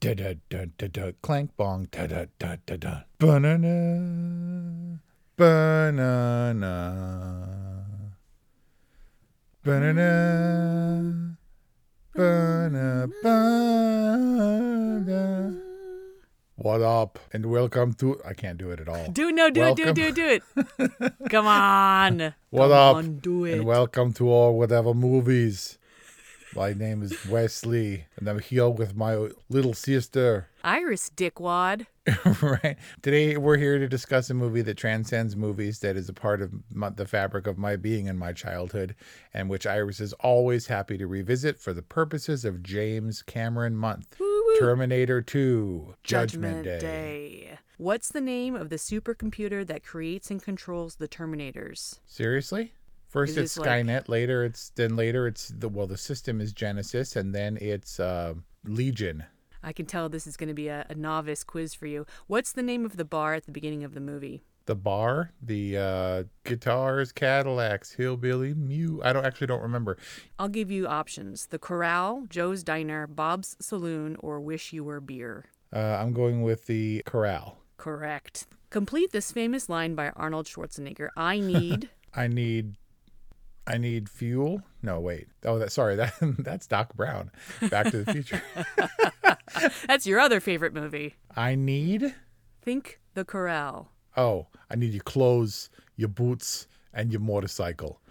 Da da da da da clank bong da da da da da banana banana banana banana banana What up? And welcome to I can't do it at all. Do no, do welcome. it, do it, do it, do it. Come on. What Come up? On, do it. And welcome to all whatever movies. My name is Wesley, and I'm here with my little sister. Iris dickwad. right. Today we're here to discuss a movie that transcends movies, that is a part of my, the fabric of my being and my childhood, and which Iris is always happy to revisit for the purposes of James Cameron Month. Woo-woo. Terminator 2, Judgment, Judgment Day. Day. What's the name of the supercomputer that creates and controls the Terminators? Seriously? First Is it's this like- Skynet, later it's then later it's the well the system is Genesis, and then it's uh, Legion. I can tell this is going to be a, a novice quiz for you. What's the name of the bar at the beginning of the movie? the bar, the uh, guitars, Cadillacs, hillbilly, Mew. I don't actually don't remember. I'll give you options: the Corral, Joe's Diner, Bob's Saloon, or Wish You Were Beer. Uh, I'm going with the Corral. Correct. Complete this famous line by Arnold Schwarzenegger. I need. I need, I need fuel. No, wait. Oh, that sorry. That that's Doc Brown. Back to the Future. That's your other favorite movie. I need. Think the Corral. Oh, I need your clothes, your boots, and your motorcycle.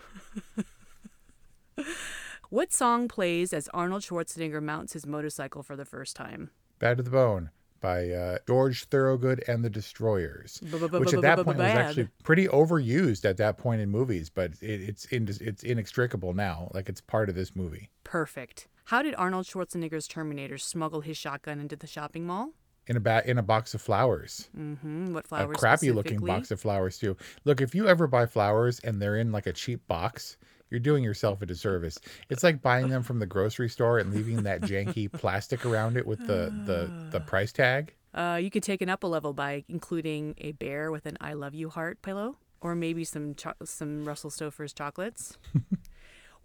What song plays as Arnold Schwarzenegger mounts his motorcycle for the first time? Bad to the Bone by uh, George Thorogood and the Destroyers, which at that point was actually pretty overused at that point in movies, but it, it's in, it's inextricable now. Like it's part of this movie. Perfect. How did Arnold Schwarzenegger's Terminator smuggle his shotgun into the shopping mall? In a ba- in a box of flowers, Mm-hmm. What flowers? a crappy looking box of flowers too. Look, if you ever buy flowers and they're in like a cheap box, you're doing yourself a disservice. It's like buying them from the grocery store and leaving that janky plastic around it with the the the price tag. Uh, you could take it up a level by including a bear with an "I love you" heart pillow, or maybe some cho- some Russell Stover's chocolates.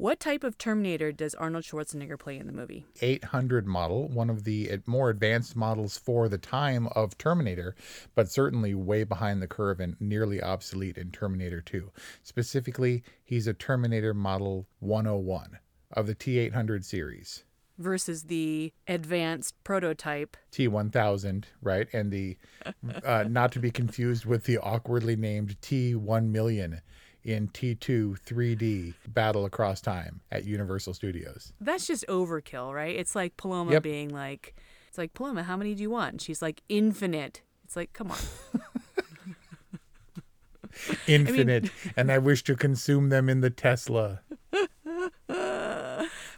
what type of Terminator does Arnold Schwarzenegger play in the movie? 800 model, one of the more advanced models for the time of Terminator, but certainly way behind the curve and nearly obsolete in Terminator 2. Specifically, he's a Terminator model 101 of the T800 series. Versus the advanced prototype. T1000, right? And the, uh, not to be confused with the awkwardly named T1 million in T2 3D Battle Across Time at Universal Studios. That's just overkill, right? It's like Paloma Yep. being like, "It's like Paloma, how many do you want?" And she's like, "Infinite." It's like, come on. Infinite, and I wish to consume them in the Tesla.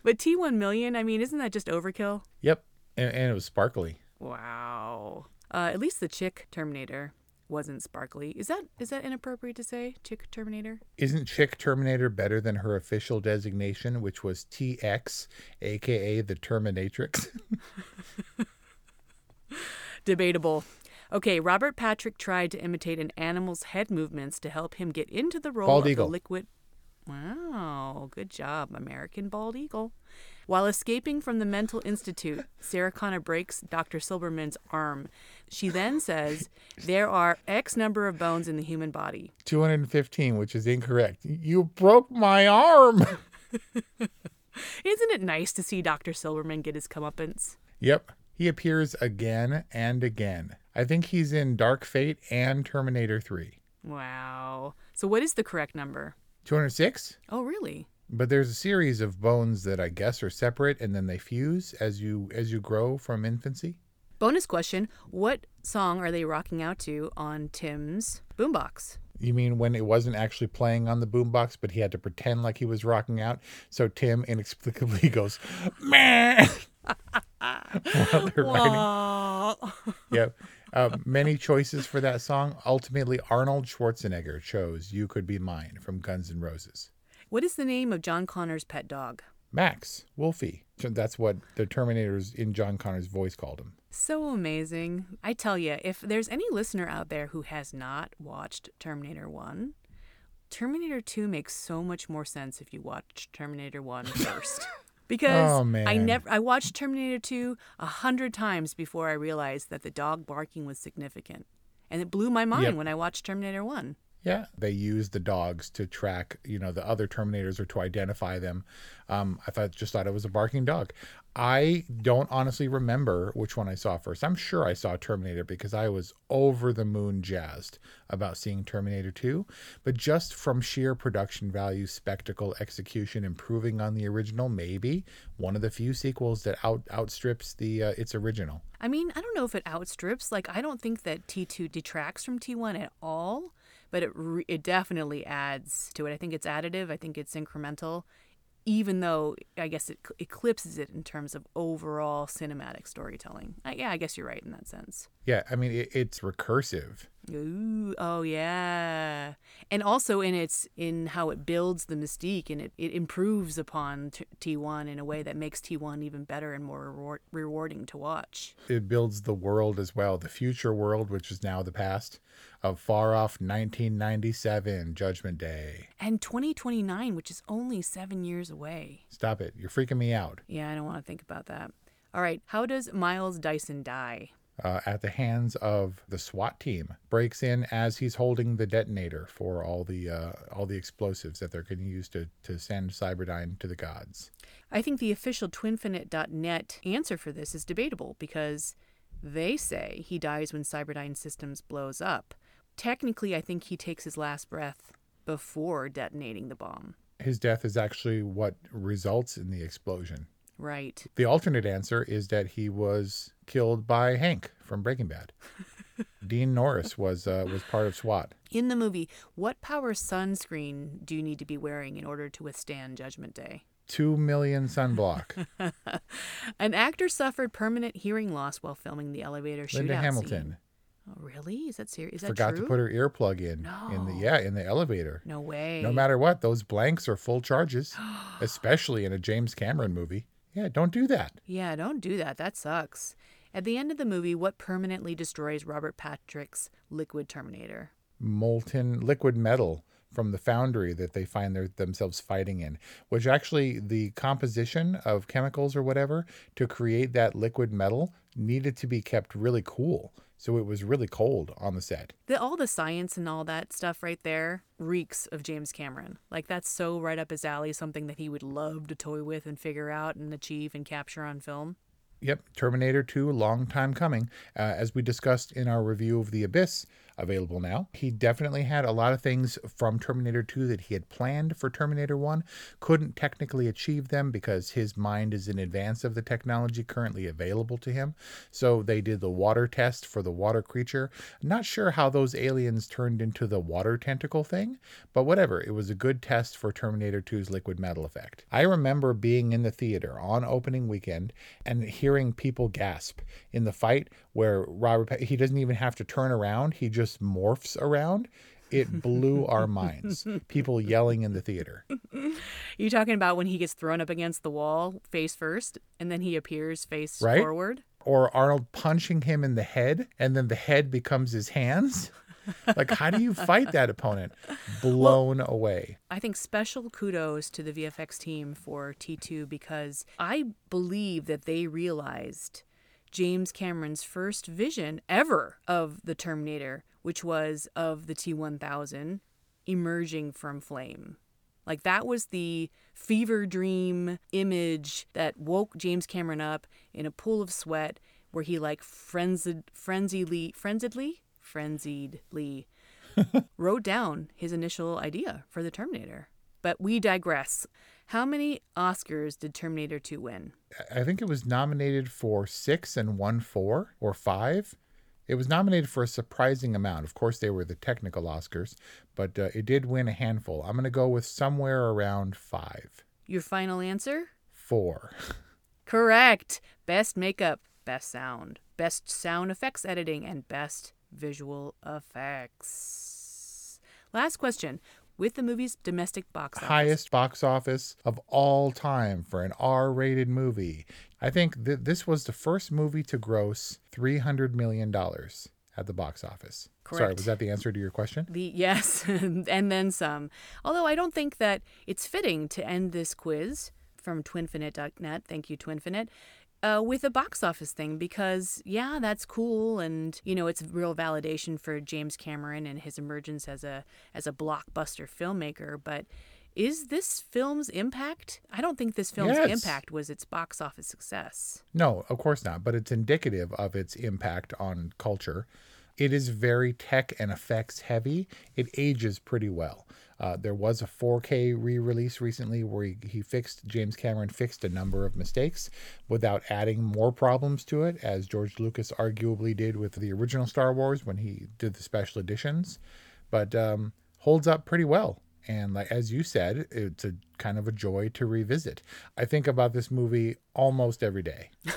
But T1 million, I mean, isn't that just overkill? Yep, and, and it was sparkly. Wow. Uh, at least the chick Terminator, wasn't sparkly. Is that is that inappropriate to say, Chick Terminator? Isn't Chick Terminator better than her official designation, which was TX, aka the Terminatrix? Debatable. Okay, Robert Patrick tried to imitate an animal's head movements to help him get into the role Bald of eagle. the liquid. Wow, good job, American bald eagle. While escaping from the mental institute, Sarah Connor breaks Dr. Silberman's arm. She then says there are X number of bones in the human body. 215, which is incorrect. You broke my arm. Isn't it nice to see Dr. Silberman get his comeuppance? Yep. He appears again and again. I think he's in Dark Fate and Terminator 3. Wow. So, what is the correct number? 206? Oh, really? But there's a series of bones that I guess are separate and then they fuse as you as you grow from infancy. Bonus question What song are they rocking out to on Tim's boombox? You mean when it wasn't actually playing on the boombox, but he had to pretend like he was rocking out? So Tim inexplicably goes, man. While they're riding. Yep. Uh, many choices for that song. Ultimately, Arnold Schwarzenegger chose You Could Be Mine from Guns N' Roses. What is the name of John Connor's pet dog? Max, Wolfie. That's what the Terminators in John Connor's voice called him. So amazing. I tell you, if there's any listener out there who has not watched Terminator 1, Terminator 2 makes so much more sense if you watch Terminator 1 first. Because Oh, I never I watched Terminator 2 a hundred times before I realized that the dog barking was significant. And it blew my mind Yep. when I watched Terminator 1. Yeah, they use the dogs to track, you know, the other Terminators or to identify them. Um, I thought just thought it was a barking dog. I don't honestly remember which one I saw first. I'm sure I saw Terminator because I was over the moon jazzed about seeing Terminator 2, but just from sheer production value, spectacle, execution, improving on the original, maybe one of the few sequels that out outstrips the uh, its original. I mean, I don't know if it outstrips. Like, I don't think that T2 detracts from T1 at all, but it re- it definitely adds to it. I think it's additive. I think it's incremental, even though I guess it eclipses it in terms of overall cinematic storytelling. Yeah, I guess you're right in that sense. Yeah, I mean it, it's recursive. Ooh, oh yeah, and also in its in how it builds the mystique and it, it improves upon t- T1 in a way that makes T1 even better and more reward- rewarding to watch. it builds the world as well the future world which is now the past of far off 1997 judgment day And 2029, which is only seven years away. stop it you're freaking me out Yeah, I don't want to think about that. All right, how does Miles Dyson die? Uh, at the hands of the SWAT team breaks in as he's holding the detonator for all the uh, all the explosives that they're going to use to to send Cyberdyne to the gods. I think the official twinfinite.net answer for this is debatable because they say he dies when Cyberdyne Systems blows up. Technically, I think he takes his last breath before detonating the bomb. His death is actually what results in the explosion. Right. The alternate answer is that he was killed by Hank from Breaking Bad. Dean Norris was uh, was part of SWAT. In the movie, what power sunscreen do you need to be wearing in order to withstand Judgment Day? Two million sunblock. An actor suffered permanent hearing loss while filming the elevator shootout Linda scene. Hamilton Oh, really? Is that serious? Is that forgot true? to put her earplug in in the yeah in the elevator. No way. No matter what, those blanks are full charges, especially in a James Cameron movie. Yeah, don't do that. Yeah, don't do that. That sucks. At the end of the movie, what permanently destroys Robert Patrick's liquid Terminator? Molten liquid metal from the foundry that they find their, themselves fighting in, which actually the composition of chemicals or whatever to create that liquid metal needed to be kept really cool. So it was really cold on the set. The, all the science and all that stuff right there reeks of James Cameron. Like, that's so right up his alley, something that he would love to toy with and figure out and achieve and capture on film. Yep, Terminator 2, long time coming. Uh, as we discussed in our review of The Abyss, available now, he definitely had a lot of things from Terminator 2 that he had planned for Terminator 1. Couldn't technically achieve them because his mind is in advance of the technology currently available to him. So they did the water test for the water creature. Not sure how those aliens turned into the water tentacle thing, but whatever. It was a good test for Terminator 2's liquid metal effect. I remember being in the theater on opening weekend and hearing people gasp in the fight where Robert he doesn't even have to turn around. He just morphs around, it blew our minds. People yelling in the theater. You talking about when he gets thrown up against the wall face first and then he appears face Right? forward? Or Arnold punching him in the head and then the head becomes his hands. Like, how do you fight that opponent? Blown away. I think special kudos to the VFX team for T2 because I believe that they realized James Cameron's first vision ever of the Terminator, which was of the T 1000 emerging from flame. Like that was the fever dream image that woke James Cameron up in a pool of sweat where he like frenzied, frenziedly, frenziedly, frenziedly wrote down his initial idea for the Terminator. But we digress. How many Oscars did Terminator 2 win? I think it was nominated for six and won four or five. It was nominated for a surprising amount. Of course, they were the technical Oscars, but uh, it did win a handful. I'm going to go with somewhere around five. Your final answer? Four. Correct. Best makeup, best sound, best sound effects editing, and best visual effects. Last question. With the movie's domestic box office, Highest box office of all time for an R rated movie. I think th- this was the first movie to gross $300 million at the box office. Correct. Sorry, was that the answer to your question? The yes, and then some. Although I don't think that it's fitting to end this quiz from twinfinite.net. Thank you, Twinfinite. Uh, with a box office thing because yeah that's cool and you know it's real validation for James Cameron and his emergence as a as a blockbuster filmmaker but is this film's impact I don't think this film's Yes. impact was its box office success No, of course not, but it's indicative of its impact on culture. It is very tech and effects heavy. It ages pretty well. Uh, there was a 4K re-release recently where he, he fixed James Cameron fixed a number of mistakes without adding more problems to it, as George Lucas arguably did with the original Star Wars when he did the special editions. But um, holds up pretty well. And like as you said, it's a kind of a joy to revisit. I think about this movie almost every day.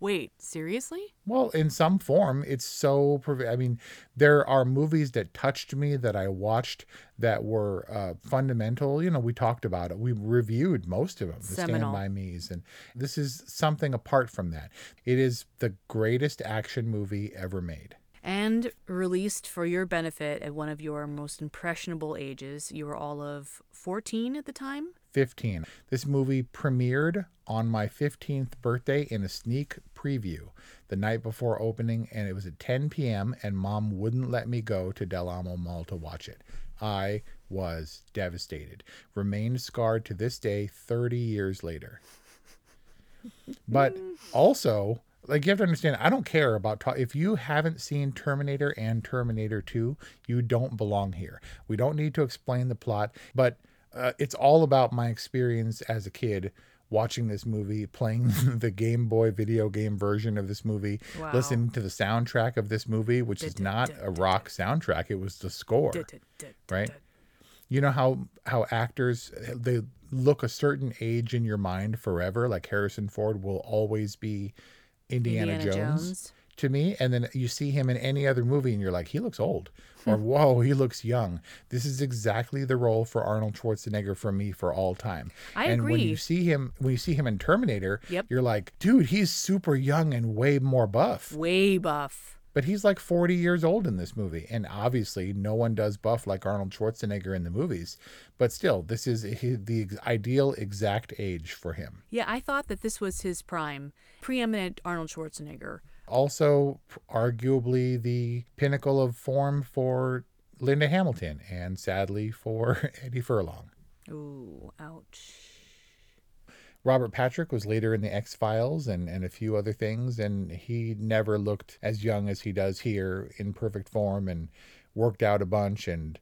wait seriously Well, in some form, it's so. I mean, there are movies that touched me that I watched that were uh, fundamental. You know, we talked about it. We reviewed most of them, the Seminal. Stand By Me's, and this is something apart from that. It is the greatest action movie ever made. And released for your benefit at one of your most impressionable ages. You were all of 14 at the time. 15. This movie premiered on my 15th birthday in a sneak preview the night before opening, and it was at 10 p.m., and mom wouldn't let me go to Del Amo Mall to watch it. I was devastated. Remained scarred to this day, 30 years later. But also, like you have to understand, I don't care about ta- if you haven't seen Terminator and Terminator 2, you don't belong here. We don't need to explain the plot, but uh, it's all about my experience as a kid watching this movie, playing the Game Boy video game version of this movie, Wow. listening to the soundtrack of this movie, which is not a rock soundtrack, it was the score, right? You know how how actors they look a certain age in your mind forever, like Harrison Ford will always be Indiana, Indiana Jones, Jones. to me, and then you see him in any other movie and you're like, he looks old, or hmm. whoa, he looks young. This is exactly the role for Arnold Schwarzenegger for me for all time. I and when you see him, when you see him in Terminator, Yep. you're like, dude, he's super young and way more buff. Way buff. But he's like 40 years old in this movie. And obviously, no one does buff like Arnold Schwarzenegger in the movies. But still, this is the ideal exact age for him. Yeah, I thought that this was his prime, preeminent Arnold Schwarzenegger. Also, arguably the pinnacle of form for Linda Hamilton and sadly for Eddie Furlong. Ooh, ouch. Robert Patrick was later in the X Files and, and a few other things, and he never looked as young as he does here in perfect form and worked out a bunch and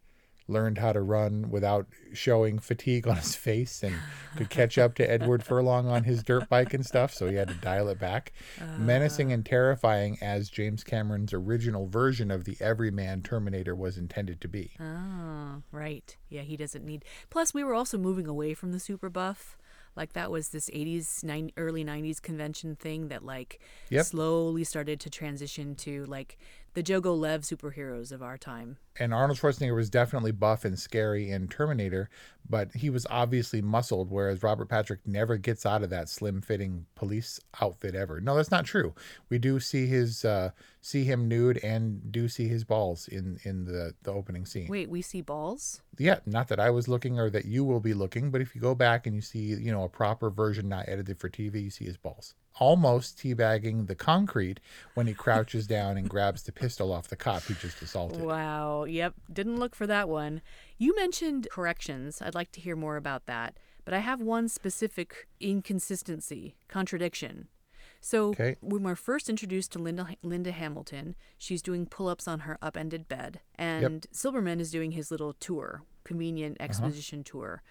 learned how to run without showing fatigue on his face and could catch up to Edward Furlong on his dirt bike and stuff, so he had to dial it back. Menacing and terrifying as James Cameron's original version of the everyman Terminator was intended to be. Oh, right. Yeah, he doesn't need. Plus, we were also moving away from the super buff. Like that was this 80s, nine, early 90s convention thing that like Yep. slowly started to transition to like the Jogo Lev superheroes of our time. And Arnold Schwarzenegger was definitely buff and scary in Terminator, but he was obviously muscled, whereas Robert Patrick never gets out of that slim fitting police outfit ever. No, that's not true. We do see his uh, see him nude and do see his balls in in the the opening scene. Wait, we see balls? Yeah, not that I was looking or that you will be looking, but if you go back and you see, you know, a proper version not edited for TV, you see his balls. Almost teabagging the concrete when he crouches down and grabs the pistol off the cop he just assaulted. Wow. Yep. Didn't look for that one. You mentioned corrections. I'd like to hear more about that. But I have one specific inconsistency, contradiction. So Okay. when we're first introduced to Linda Linda Hamilton, she's doing pull-ups on her upended bed, and Silberman is doing his little tour, convenient uh-huh. exposition tour.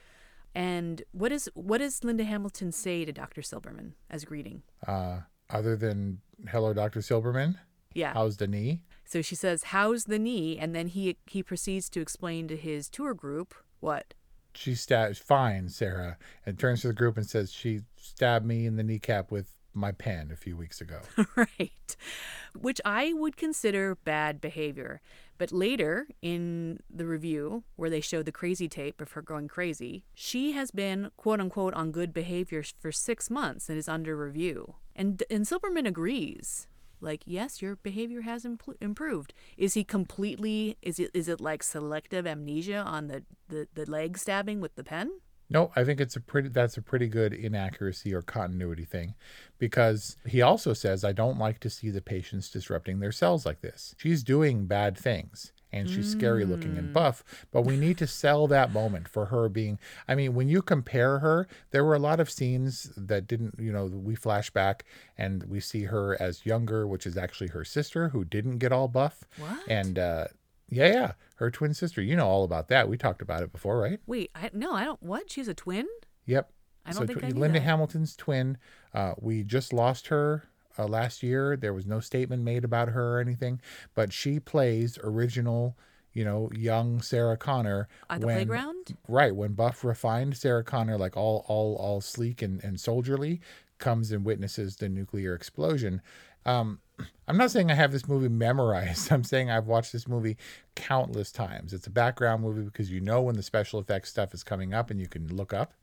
And what is what does Linda Hamilton say to Dr. Silberman as greeting? Uh, other than hello, Dr. Silberman, Yeah. how's the knee? So she says, "How's the knee?" And then he he proceeds to explain to his tour group what. She stabbed. fine, Sarah, and turns to the group and says, she stabbed me in the kneecap with my pen a few weeks ago. right. Which I would consider bad behavior. But later in the review, where they show the crazy tape of her going crazy, she has been, quote unquote, on good behavior for six months and is under review. And, and Silberman agrees. Like, yes, your behavior has improved. Is he completely, is it, is it like selective amnesia on the, the, the leg stabbing with the pen? No, I think it's a pretty that's a pretty good inaccuracy or continuity thing because he also says I don't like to see the patients disrupting their cells like this. She's doing bad things and she's scary looking and buff, but we need to sell that moment for her being I mean, when you compare her, there were a lot of scenes that didn't, you know, we flash back and we see her as younger, which is actually her sister who didn't get all buff. What? And uh yeah, yeah, her twin sister. You know all about that. We talked about it before, right? Wait, I, no, I don't. What? She's a twin? Yep. I don't think tw- I Linda that. Hamilton's twin. Uh, we just lost her uh, last year. There was no statement made about her or anything, but she plays original, you know, young Sarah Connor At the when- playground? Right when Buff refined Sarah Connor, like all all all sleek and and soldierly, comes and witnesses the nuclear explosion. Um, I'm not saying I have this movie memorized. I'm saying I've watched this movie countless times. It's a background movie because you know when the special effects stuff is coming up and you can look up.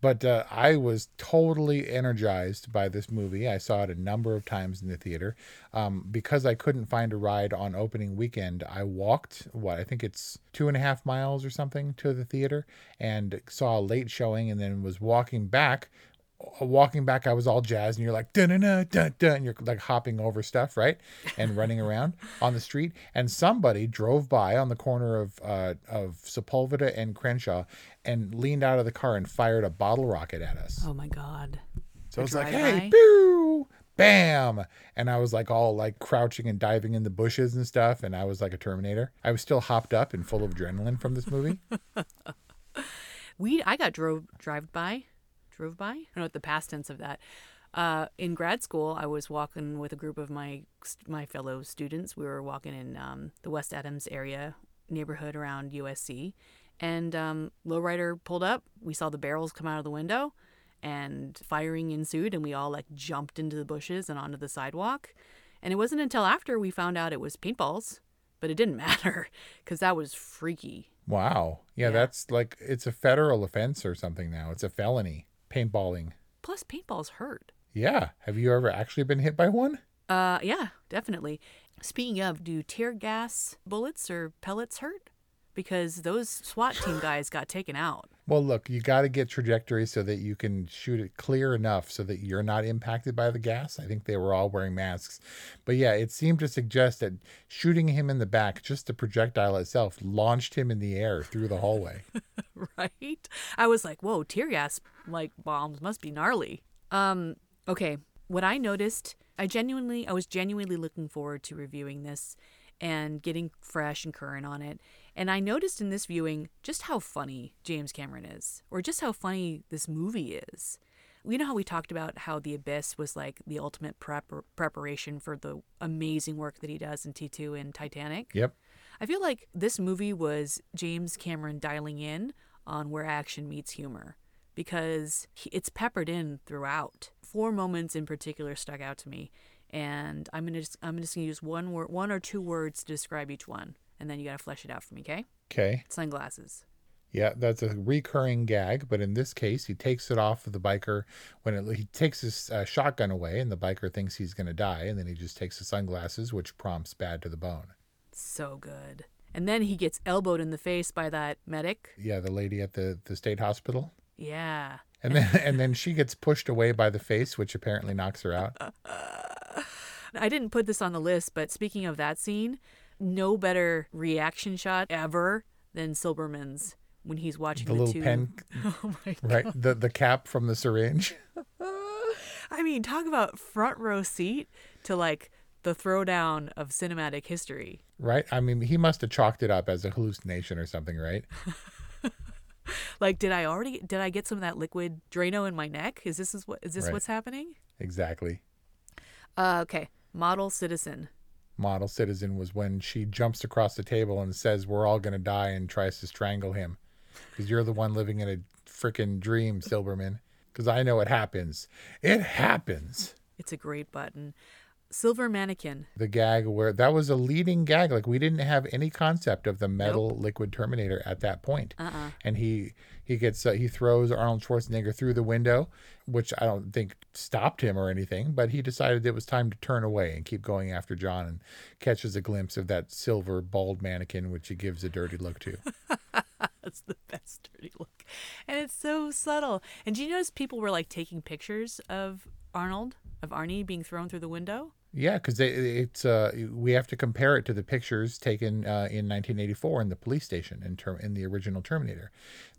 But uh, I was totally energized by this movie. I saw it a number of times in the theater. Um, because I couldn't find a ride on opening weekend, I walked, what, I think it's two and a half miles or something to the theater and saw a late showing and then was walking back. Walking back, I was all jazzed, and you're like, dun dun dun dun and you're like hopping over stuff, right? And running around on the street. And somebody drove by on the corner of uh, of Sepulveda and Crenshaw and leaned out of the car and fired a bottle rocket at us. Oh my God. So it's like, hey, pew, bam. And I was like all like crouching and diving in the bushes and stuff. And I was like a Terminator. I was still hopped up and full of adrenaline from this movie. We I got drove drive by, drove by. I don't know what the past tense of that. Uh, in grad school, I was walking with a group of my my fellow students. We were walking in um, the West Adams area neighborhood around USC, and um, lowrider pulled up. We saw the barrels come out of the window, and firing ensued. And we all like jumped into the bushes and onto the sidewalk. And it wasn't until after we found out it was paintballs, but it didn't matter because that was freaky. Wow. Yeah, Yeah. that's like, it's a federal offense or something now. It's a felony, paintballing. Plus, paintballs hurt. Yeah. Have you ever actually been hit by one? Uh, yeah, definitely. Speaking of, do tear gas bullets or pellets hurt? Because those SWAT team guys got taken out. Well, look, you got to get trajectory so that you can shoot it clear enough so that you're not impacted by the gas. I think they were all wearing masks. But yeah, it seemed to suggest that shooting him in the back, just the projectile itself, launched him in the air through the hallway. right? I was like, whoa, tear gas like bombs must be gnarly. Um, okay. What I noticed, I genuinely I was genuinely looking forward to reviewing this and getting fresh and current on it. And I noticed in this viewing just how funny James Cameron is, or just how funny this movie is. You know how we talked about how The Abyss was like the ultimate prep- preparation for the amazing work that he does in T2 and Titanic? yep. I feel like this movie was James Cameron dialing in on where action meets humor because he- it's peppered in throughout. Four moments in particular stuck out to me. and I'm gonna just I'm just gonna use one word, one or two words to describe each one, and then you gotta flesh it out for me, okay? Okay. Sunglasses. Yeah, that's a recurring gag, but in this case, he takes it off of the biker when it, he takes his uh, shotgun away, and the biker thinks he's going to die, and then he just takes the sunglasses, which prompts bad to the bone. So good. And then he gets elbowed in the face by that medic. Yeah, the lady at the, the state hospital. Yeah. And then and then she gets pushed away by the face, which apparently knocks her out. I didn't put this on the list, but speaking of that scene, no better reaction shot ever than Silberman's when he's watching The the, little two. pen, Oh my god! right? The the cap from the syringe. I mean, talk about front row seat to like the throwdown of cinematic history. Right? I mean, he must have chalked it up as a hallucination or something, right? Like, did I already did I get some of that liquid Drano in my neck? Is this is what is this Right. what's happening? Exactly. Uh, okay, model citizen. Model citizen was when she jumps across the table and says, "We're all gonna die," and tries to strangle him, because you're the one living in a freaking dream, Silberman. Because I know it happens. It happens. It's a great button. Silver mannequin. the gag where that was a leading gag like we didn't have any concept of the metal liquid terminator at that point Uh-uh. and he he gets uh, he throws arnold schwarzenegger through the window which i don't think stopped him or anything but he decided it was time to turn away and keep going after john and catches a glimpse of that silver bald mannequin which he gives a dirty look to That's the best dirty look. And it's so subtle. And do you notice people were like taking pictures of Arnold, of Arnie being thrown through the window? Yeah, because it's uh, we have to compare it to the pictures taken uh, in 1984 in the police station in term in the original Terminator.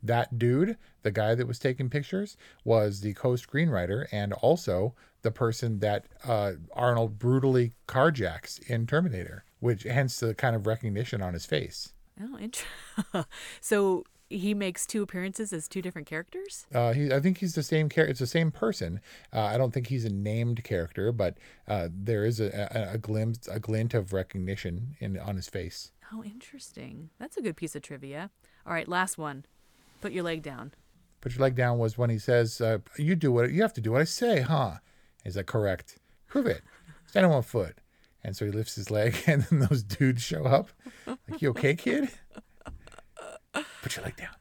That dude, the guy that was taking pictures, was the co-screenwriter and also the person that uh, Arnold brutally carjacks in Terminator, which hence the kind of recognition on his face. Oh, interesting. so he makes two appearances as two different characters? Uh, he, I think he's the same character. It's the same person. Uh, I don't think he's a named character, but uh, there is a, a, a glimpse, a glint of recognition in on his face. Oh, interesting. That's a good piece of trivia. All right, last one. Put your leg down. Put your leg down was when he says, uh, "You do what you have to do what I say, huh?" Is that correct? Prove it. Stand on one foot. And so he lifts his leg, and then those dudes show up. Like, you okay, kid? Put your leg down.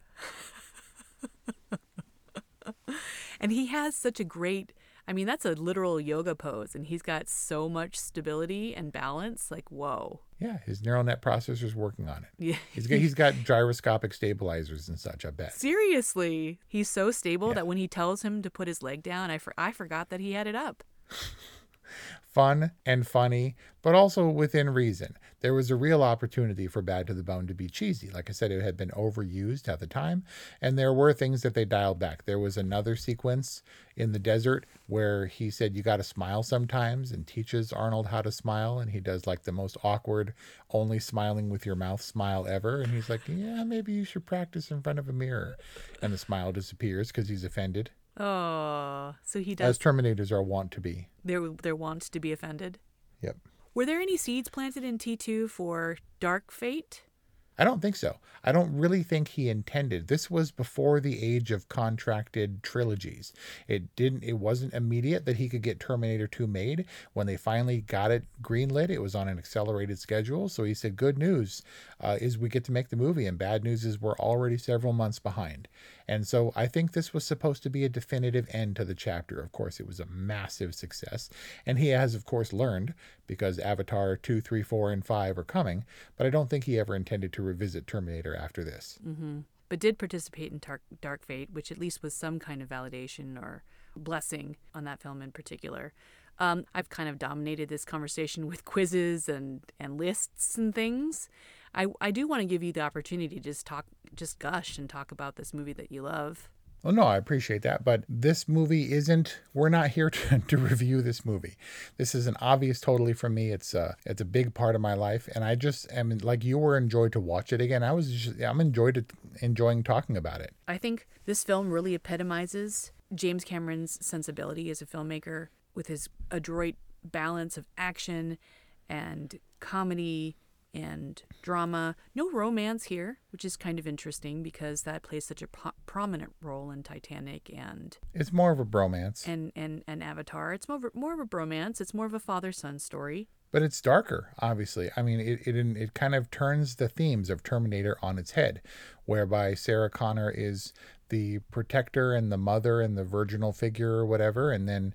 And he has such a great, I mean, that's a literal yoga pose, and he's got so much stability and balance. Like, whoa. Yeah, his neural net processor's working on it. Yeah. He's got, he's got gyroscopic stabilizers and such. I bet. Seriously, he's so stable that when he tells him to put his leg down, I, for, I forgot that he had it up. fun and funny, but also within reason. There was a real opportunity for Bad to the Bone to be cheesy. Like I said, it had been overused at the time, and there were things that they dialed back. There was another sequence in the desert where he said, You got to smile sometimes, and teaches Arnold how to smile. And he does like the most awkward, only smiling with your mouth smile ever. And he's like, Yeah, maybe you should practice in front of a mirror. And the smile disappears because he's offended, Oh, so he does. as. Terminators are wont to be. They're, they're wont to be offended. Yep. Were there any seeds planted in T2 for Dark Fate? I don't think so. I don't really think he intended. This was before the age of contracted trilogies. It didn't it wasn't immediate that he could get Terminator 2 made. When they finally got it greenlit, it was on an accelerated schedule. So he said, "Good news uh, is we get to make the movie, and bad news is we're already several months behind." And so I think this was supposed to be a definitive end to the chapter. Of course, it was a massive success, and he has, of course, learned because Avatar 2, 3, 4, and 5 are coming. But I don't think he ever intended to revisit Terminator after this. Mm-hmm. But did participate in Dark, Dark Fate, which at least was some kind of validation or blessing on that film in particular. Um, I've kind of dominated this conversation with quizzes and, and lists and things. I, I do want to give you the opportunity to just talk, just gush and talk about this movie that you love. Well, no, I appreciate that, but this movie isn't. We're not here to, to review this movie. This is an obvious totally for me. It's a it's a big part of my life, and I just am like you were enjoyed to watch it again. I was just, I'm enjoyed to, enjoying talking about it. I think this film really epitomizes James Cameron's sensibility as a filmmaker with his adroit balance of action and comedy and drama. No romance here, which is kind of interesting because that plays such a pro- prominent role in Titanic and It's more of a bromance, and and, and Avatar. It's more of a, more of a bromance. It's more of a father son story. but it's darker. Obviously, I mean, it it it kind of turns the themes of Terminator on its head, whereby Sarah Connor is the protector and the mother and the virginal figure or whatever, and then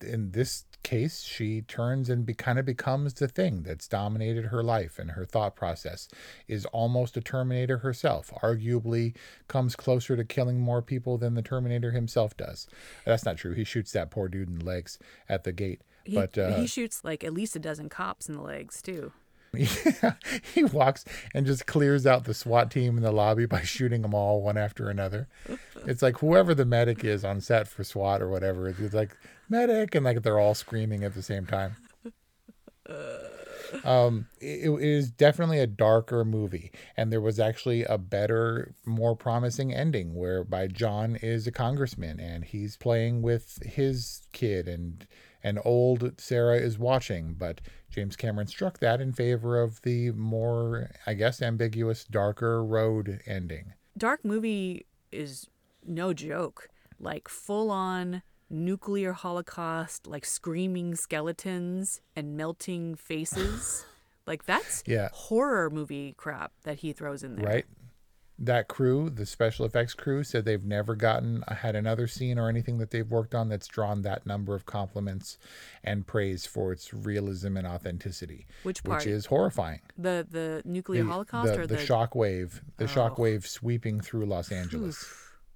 in this case, she turns and be, kind of becomes the thing that's dominated her life and her thought process is almost a Terminator herself. Arguably, comes closer to killing more people than the Terminator himself does. That's not true. He shoots that poor dude in the legs at the gate. He, but uh, he shoots like at least a dozen cops in the legs too. yeah, he walks and just clears out the SWAT team in the lobby by shooting them all one after another. It's like whoever the medic is on set for SWAT or whatever, it's like medic, and like they're all screaming at the same time. Um, it, it is definitely a darker movie, and there was actually a better, more promising ending whereby John is a congressman and he's playing with his kid, and and old Sarah is watching, but James Cameron struck that in favor of the more, I guess, ambiguous, darker road ending. Dark movie is no joke. Like full on nuclear holocaust, like screaming skeletons and melting faces. like that's Yeah. horror movie crap that he throws in there. Right? That crew, the special effects crew, said they've never gotten uh, had another scene or anything that they've worked on that's drawn that number of compliments and praise for its realism and authenticity, Which part? which is horrifying. The the nuclear The- holocaust the, or the, the, shock wave, the Oh. shock wave sweeping through Los Angeles,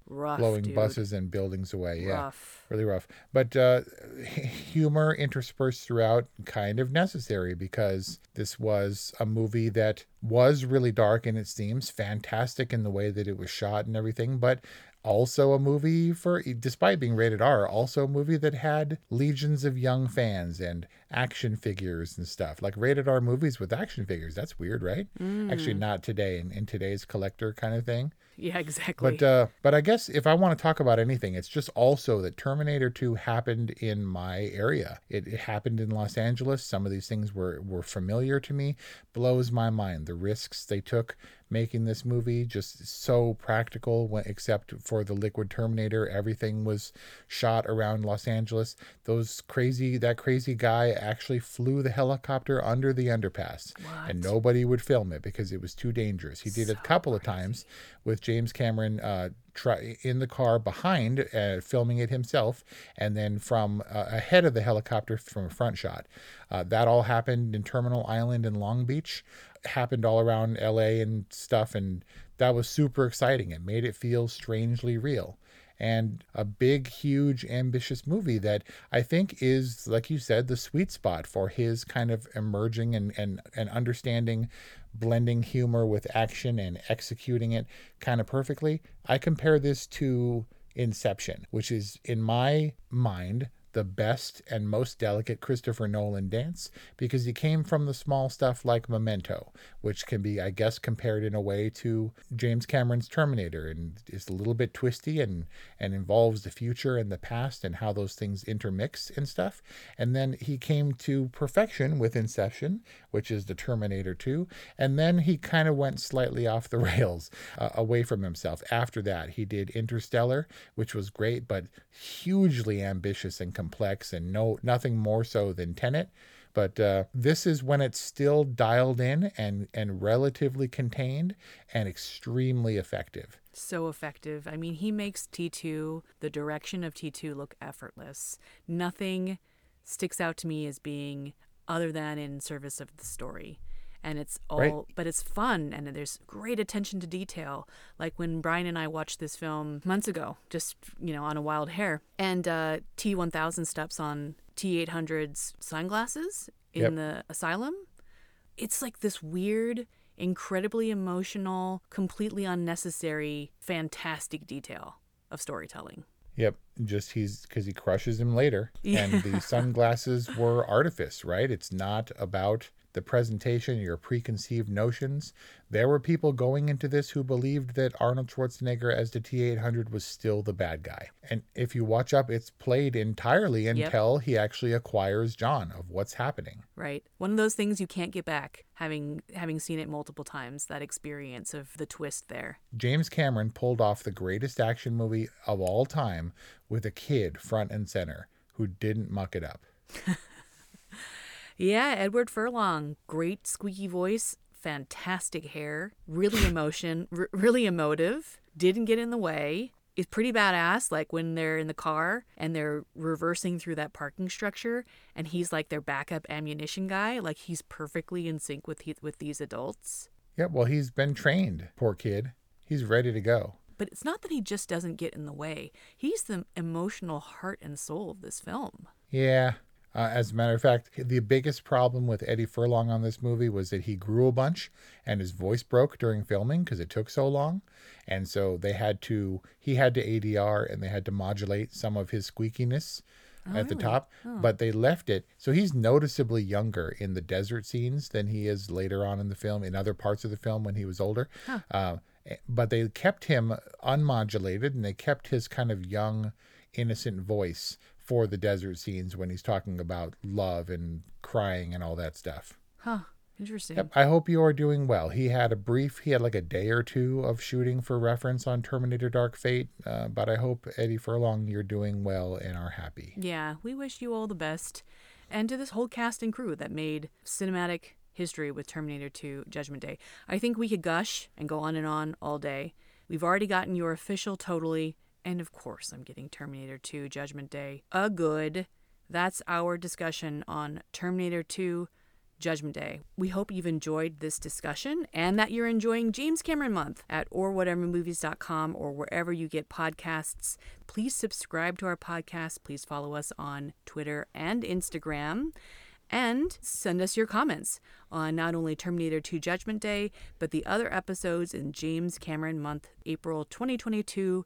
rough blowing dude. buses and buildings away. Yeah, Rough. really rough. But uh, humor interspersed throughout, kind of necessary because this was a movie that was really dark in its themes, fantastic in the way that it was shot and everything, but also a movie for despite being rated R, also a movie that had legions of young fans and action figures and stuff. Like rated R movies with action figures. That's weird, right? Actually not today in, in today's collector kind of thing. Yeah, exactly. But uh, but I guess if I want to talk about anything, it's just also that Terminator 2 happened in my area. It, it happened in Los Angeles. Some of these things were were familiar to me. Blows my mind the risks they took making this movie just so practical when, except for the liquid terminator everything was shot around los angeles. Those crazy that crazy guy actually flew the helicopter under the underpass and nobody would film it because it was too dangerous. He did it a couple of times with james cameron uh, try in the car behind uh, filming it himself and then from uh, ahead of the helicopter from a front shot. Uh, that all happened in terminal island in long beach happened all around la and stuff and that was super exciting. It made it feel strangely real. And a big huge ambitious movie that i think is like you said the sweet spot for his kind of emerging and and, and understanding blending humor with action and executing it kind of perfectly. I compare this to inception which is in my mind the best and most delicate Christopher Nolan dance because he came from the small stuff like Memento, which can be, I guess, compared in a way to James Cameron's Terminator and is a little bit twisty and, and involves the future and the past and how those things intermix and stuff. And then he came to perfection with Inception, which is the Terminator 2. And then he kind of went slightly off the rails uh, away from himself. After that, he did Interstellar, which was great, but hugely ambitious and complex and no nothing more so than Tenet. But uh, this is when it's still dialed in and, and relatively contained and extremely effective. so effective. I mean, he makes T2, the direction of T2 look effortless. Nothing sticks out to me as being other than in service of the story. And it's all, Right. but it's fun and there's great attention to detail. Like when Brian and I watched this film months ago, just, you know, on a wild hair, and uh, T1000 steps on T800's sunglasses in Yep. the asylum it's like this weird, incredibly emotional, completely unnecessary, fantastic detail of storytelling. Yep, just he's because he crushes him later, and the sunglasses were artifice, right? It's not about the presentation, your preconceived notions. There were people going into this who believed that Arnold Schwarzenegger as the T 800 was still the bad guy. And if you watch up, it's played entirely until yep. he actually acquires John of what's happening. Right. One of those things you can't get back, having having seen it multiple times, that experience of the twist there. James Cameron pulled off the greatest action movie of all time with a kid front and center who didn't muck it up. yeah, Edward Furlong, great squeaky voice, fantastic hair, really emotion, r- really emotive, didn't get in the way. Is pretty badass. Like when they're in the car and they're reversing through that parking structure, and he's like their backup ammunition guy. Like he's perfectly in sync with he- with these adults. Yeah, well, he's been trained. Poor kid. He's ready to go. But it's not that he just doesn't get in the way. He's the emotional heart and soul of this film. Yeah. Uh, as a matter of fact, the biggest problem with Eddie Furlong on this movie was that he grew a bunch and his voice broke during filming because it took so long. And so they had to, he had to ADR and they had to modulate some of his squeakiness oh, at the top, oh. but they left it. So he's noticeably younger in the desert scenes than he is later on in the film, in other parts of the film when he was older. Huh. Uh, but they kept him unmodulated and they kept his kind of young, innocent voice for the desert scenes when he's talking about love and crying and all that stuff. Huh. Interesting. Yep. I hope you are doing well. He had a brief, he had like a day or two of shooting for reference on Terminator Dark Fate, uh, but I hope, Eddie Furlong, you're doing well and are happy. Yeah, we wish you all the best. And to this whole cast and crew that made cinematic history with Terminator 2 Judgment Day. I think we could gush and go on and on all day. We've already gotten your official totally, and of course, I'm getting Terminator 2 Judgment Day a good. That's our discussion on Terminator 2 Judgment Day. We hope you've enjoyed this discussion and that you're enjoying James Cameron Month at orwhatevermovies.com or wherever you get podcasts. Please subscribe to our podcast. Please follow us on Twitter and Instagram and send us your comments on not only Terminator 2 Judgment Day, but the other episodes in James Cameron Month, April 2022.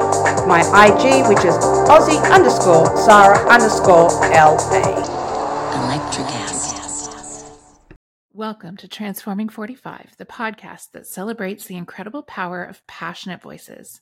My IG, which is Aussie underscore Sarah underscore LA. Electric Welcome to Transforming 45, the podcast that celebrates the incredible power of passionate voices.